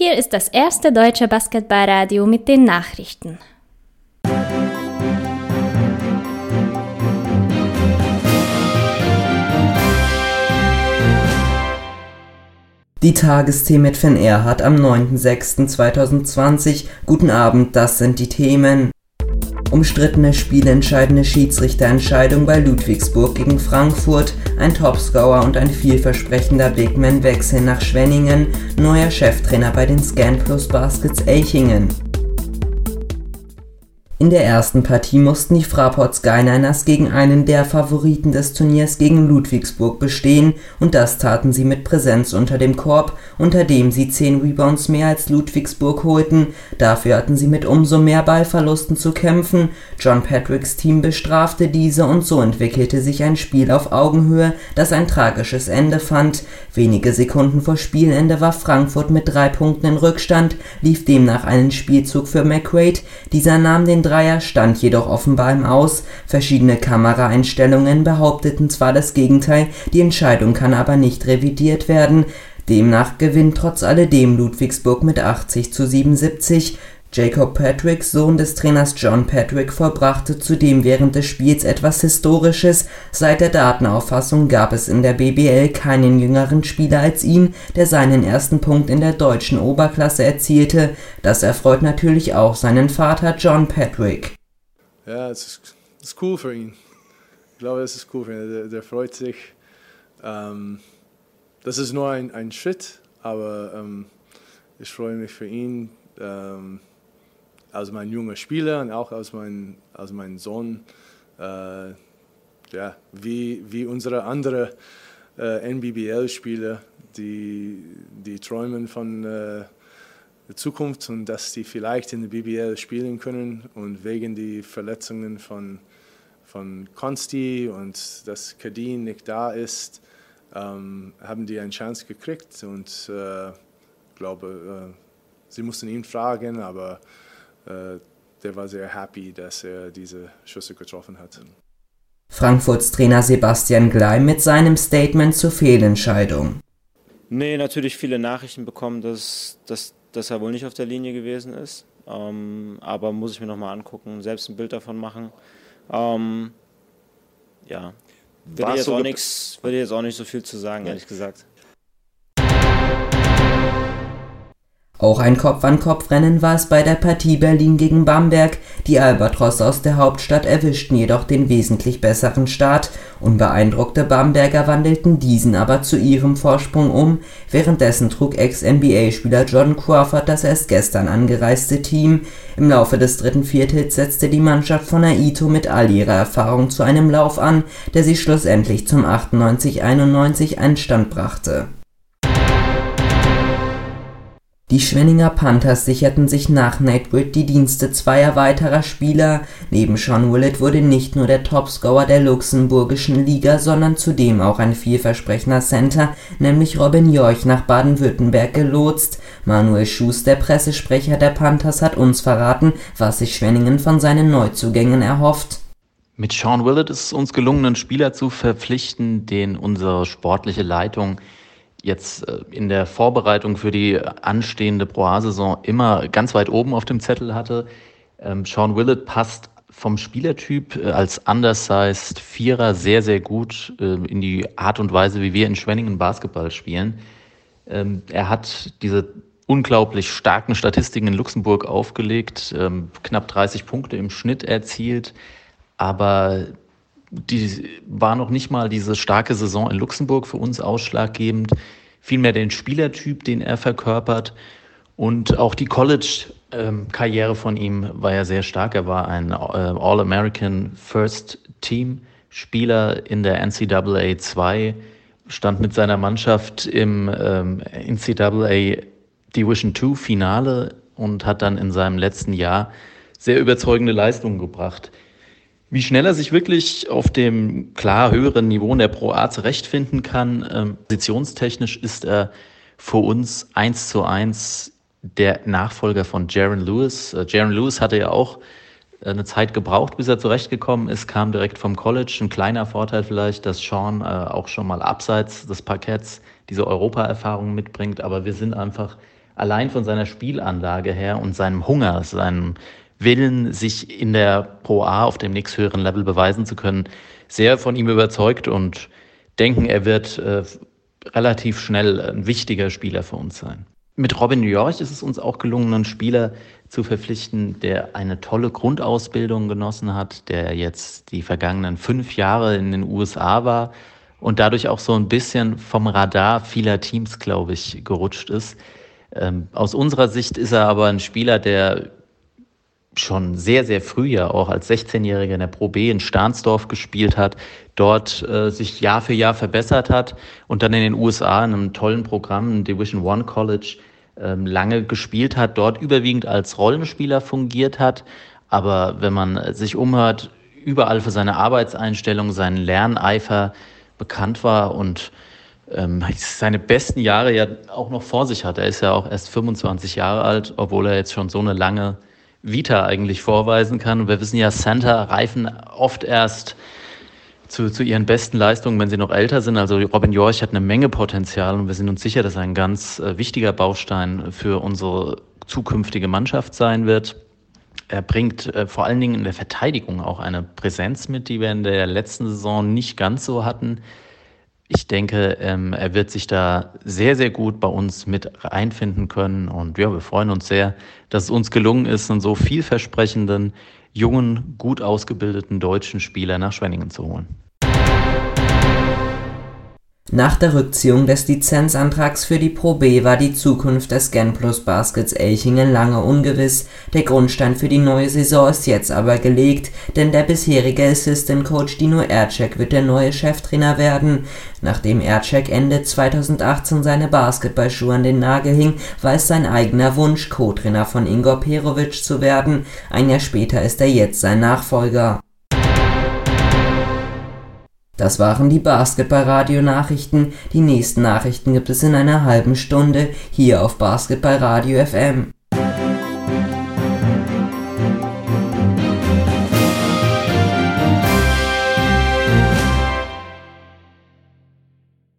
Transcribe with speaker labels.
Speaker 1: Hier ist das erste deutsche Basketballradio mit den Nachrichten.
Speaker 2: Die Tagestee mit Finn Erhardt am 9.06.2020. Guten Abend, das sind die Themen. Umstrittene spielentscheidende Schiedsrichterentscheidung bei Ludwigsburg gegen Frankfurt, ein Topscorer und ein vielversprechender Bigman wechseln nach Schwenningen, neuer Cheftrainer bei den Scanplus Baskets Elchingen. In der ersten Partie mussten die Fraport Skyliners gegen einen der Favoriten des Turniers gegen Ludwigsburg bestehen. Und das taten sie mit Präsenz unter dem Korb, unter dem sie 10 Rebounds mehr als Ludwigsburg holten, dafür hatten sie mit umso mehr Ballverlusten zu kämpfen, John Patricks Team bestrafte diese und so entwickelte sich ein Spiel auf Augenhöhe, das ein tragisches Ende fand. Wenige Sekunden vor Spielende war Frankfurt mit drei Punkten in Rückstand, lief demnach einen Spielzug für McQuaid, dieser nahm den Dreier stand jedoch offenbar im Aus, verschiedene Kameraeinstellungen behaupteten zwar das Gegenteil, die Entscheidung kann aber nicht revidiert werden. Demnach gewinnt trotz alledem Ludwigsburg mit 80 zu 77. Jacob Patrick, Sohn des Trainers John Patrick, vollbrachte zudem während des Spiels etwas Historisches. Seit der Datenauffassung gab es in der BBL keinen jüngeren Spieler als ihn, der seinen ersten Punkt in der deutschen Oberklasse erzielte. Das erfreut natürlich auch seinen Vater John Patrick.
Speaker 3: Ja, es ist, es ist cool für ihn. Ich glaube, es ist cool für ihn. Der, der freut sich. Ähm, das ist nur ein, ein Schritt, aber ähm, ich freue mich für ihn. Ähm, als mein junger Spieler und auch als mein, als mein Sohn, äh, ja, wie, wie unsere anderen äh, NBBL-Spieler, die, die träumen von äh, der Zukunft und dass sie vielleicht in der BBL spielen können und wegen die Verletzungen von, von Konsti und dass Kadin nicht da ist, ähm, haben die eine Chance gekriegt und ich äh, glaube, äh, sie mussten ihn fragen, aber der war sehr happy, dass er diese Schüsse getroffen hat.
Speaker 2: Frankfurts Trainer Sebastian Gleim mit seinem Statement zur Fehlentscheidung.
Speaker 4: Nee, natürlich viele Nachrichten bekommen, dass, dass, dass er wohl nicht auf der Linie gewesen ist. Ähm, aber muss ich mir nochmal angucken, selbst ein Bild davon machen. Ähm, ja, würde jetzt, so auch nix, würde jetzt auch nicht so viel zu sagen, ja. ehrlich gesagt.
Speaker 2: Auch ein Kopf-an-Kopf-Rennen war es bei der Partie Berlin gegen Bamberg, die Albatrosse aus der Hauptstadt erwischten jedoch den wesentlich besseren Start, unbeeindruckte Bamberger wandelten diesen aber zu ihrem Vorsprung um, währenddessen trug Ex-NBA-Spieler Jordan Crawford das erst gestern angereiste Team. Im Laufe des dritten Viertels setzte die Mannschaft von Aito mit all ihrer Erfahrung zu einem Lauf an, der sie schlussendlich zum 98-91 Einstand brachte die Schwenninger Panthers sicherten sich nach Nightbird die Dienste zweier weiterer Spieler. Neben Sean Willett wurde nicht nur der Topscorer der luxemburgischen Liga, sondern zudem auch ein vielversprechender Center, nämlich Robin Jorch, nach Baden-Württemberg gelotst. Manuel Schuß, der Pressesprecher der Panthers, hat uns verraten, was sich Schwenningen von seinen Neuzugängen erhofft.
Speaker 5: Mit Sean Willett ist es uns gelungen, einen Spieler zu verpflichten, den unsere sportliche Leitung jetzt äh, in der Vorbereitung für die anstehende Pro A-Saison immer ganz weit oben auf dem Zettel hatte. Ähm, Sean Willett passt vom Spielertyp äh, als undersized Vierer sehr, sehr gut äh, in die Art und Weise, wie wir in Schwenningen Basketball spielen. Ähm, er hat diese unglaublich starken Statistiken in Luxemburg aufgelegt, ähm, knapp 30 Punkte im Schnitt erzielt, aber die war noch nicht mal diese starke Saison in Luxemburg für uns ausschlaggebend, vielmehr den Spielertyp, den er verkörpert und auch die College-Karriere von ihm war ja sehr stark. Er war ein äh, All-American First Team Spieler in der NCAA 2, stand mit seiner Mannschaft im ähm, NCAA Division 2 Finale und hat dann in seinem letzten Jahr sehr überzeugende Leistungen gebracht. Wie schnell er sich wirklich auf dem klar höheren Niveau in der Pro A zurechtfinden kann, ähm, positionstechnisch ist er für uns eins zu eins der Nachfolger von Jaron Lewis. Äh, Jaron Lewis hatte ja auch äh, eine Zeit gebraucht, bis er zurechtgekommen ist, kam direkt vom College. Ein kleiner Vorteil vielleicht, dass Sean äh, auch schon mal abseits des Parketts diese Europaerfahrung mitbringt. Aber wir sind einfach allein von seiner Spielanlage her und seinem Hunger, seinem Willen, sich in der Pro A auf dem nächst höheren Level beweisen zu können, sehr von ihm überzeugt und denken, er wird äh, relativ schnell ein wichtiger Spieler für uns sein. Mit Robin Jorch ist es uns auch gelungen, einen Spieler zu verpflichten, der eine tolle Grundausbildung genossen hat, der jetzt die vergangenen fünf Jahre in den USA war und dadurch auch so ein bisschen vom Radar vieler Teams, glaube ich, gerutscht ist. Ähm, aus unserer Sicht ist er aber ein Spieler, der schon sehr, sehr früh ja auch als 16-Jähriger in der Pro B in Stahnsdorf gespielt hat, dort äh, sich Jahr für Jahr verbessert hat und dann in den USA in einem tollen Programm, Division One College, ähm, lange gespielt hat, dort überwiegend als Rollenspieler fungiert hat. Aber wenn man sich umhört, überall für seine Arbeitseinstellung, seinen Lerneifer bekannt war und ähm, seine besten Jahre ja auch noch vor sich hat. Er ist ja auch erst 25 Jahre alt, obwohl er jetzt schon so eine lange Vita eigentlich vorweisen kann. Wir wissen ja, Center reifen oft erst zu, zu ihren besten Leistungen, wenn sie noch älter sind. Also Robin Jorch hat eine Menge Potenzial und wir sind uns sicher, dass er ein ganz äh, wichtiger Baustein für unsere zukünftige Mannschaft sein wird. Er bringt äh, vor allen Dingen in der Verteidigung auch eine Präsenz mit, die wir in der letzten Saison nicht ganz so hatten. Ich denke, ähm, er wird sich da sehr, sehr gut bei uns mit einfinden können. Und ja, wir freuen uns sehr, dass es uns gelungen ist, einen so vielversprechenden, jungen, gut ausgebildeten deutschen Spieler nach Schwenningen zu holen.
Speaker 2: Nach der Rückziehung des Lizenzantrags für die Pro B war die Zukunft des Genplus Baskets Elchingen lange ungewiss, der Grundstein für die neue Saison ist jetzt aber gelegt, denn der bisherige Assistant Coach Dino Ercek wird der neue Cheftrainer werden. Nachdem Ercek Ende 2018 seine Basketballschuhe an den Nagel hing, war es sein eigener Wunsch, Co-Trainer von Ingor Perovic zu werden. Ein Jahr später ist er jetzt sein Nachfolger das waren die Basketballradio-Nachrichten. Die nächsten Nachrichten gibt es in einer halben Stunde hier auf Basketballradio FM.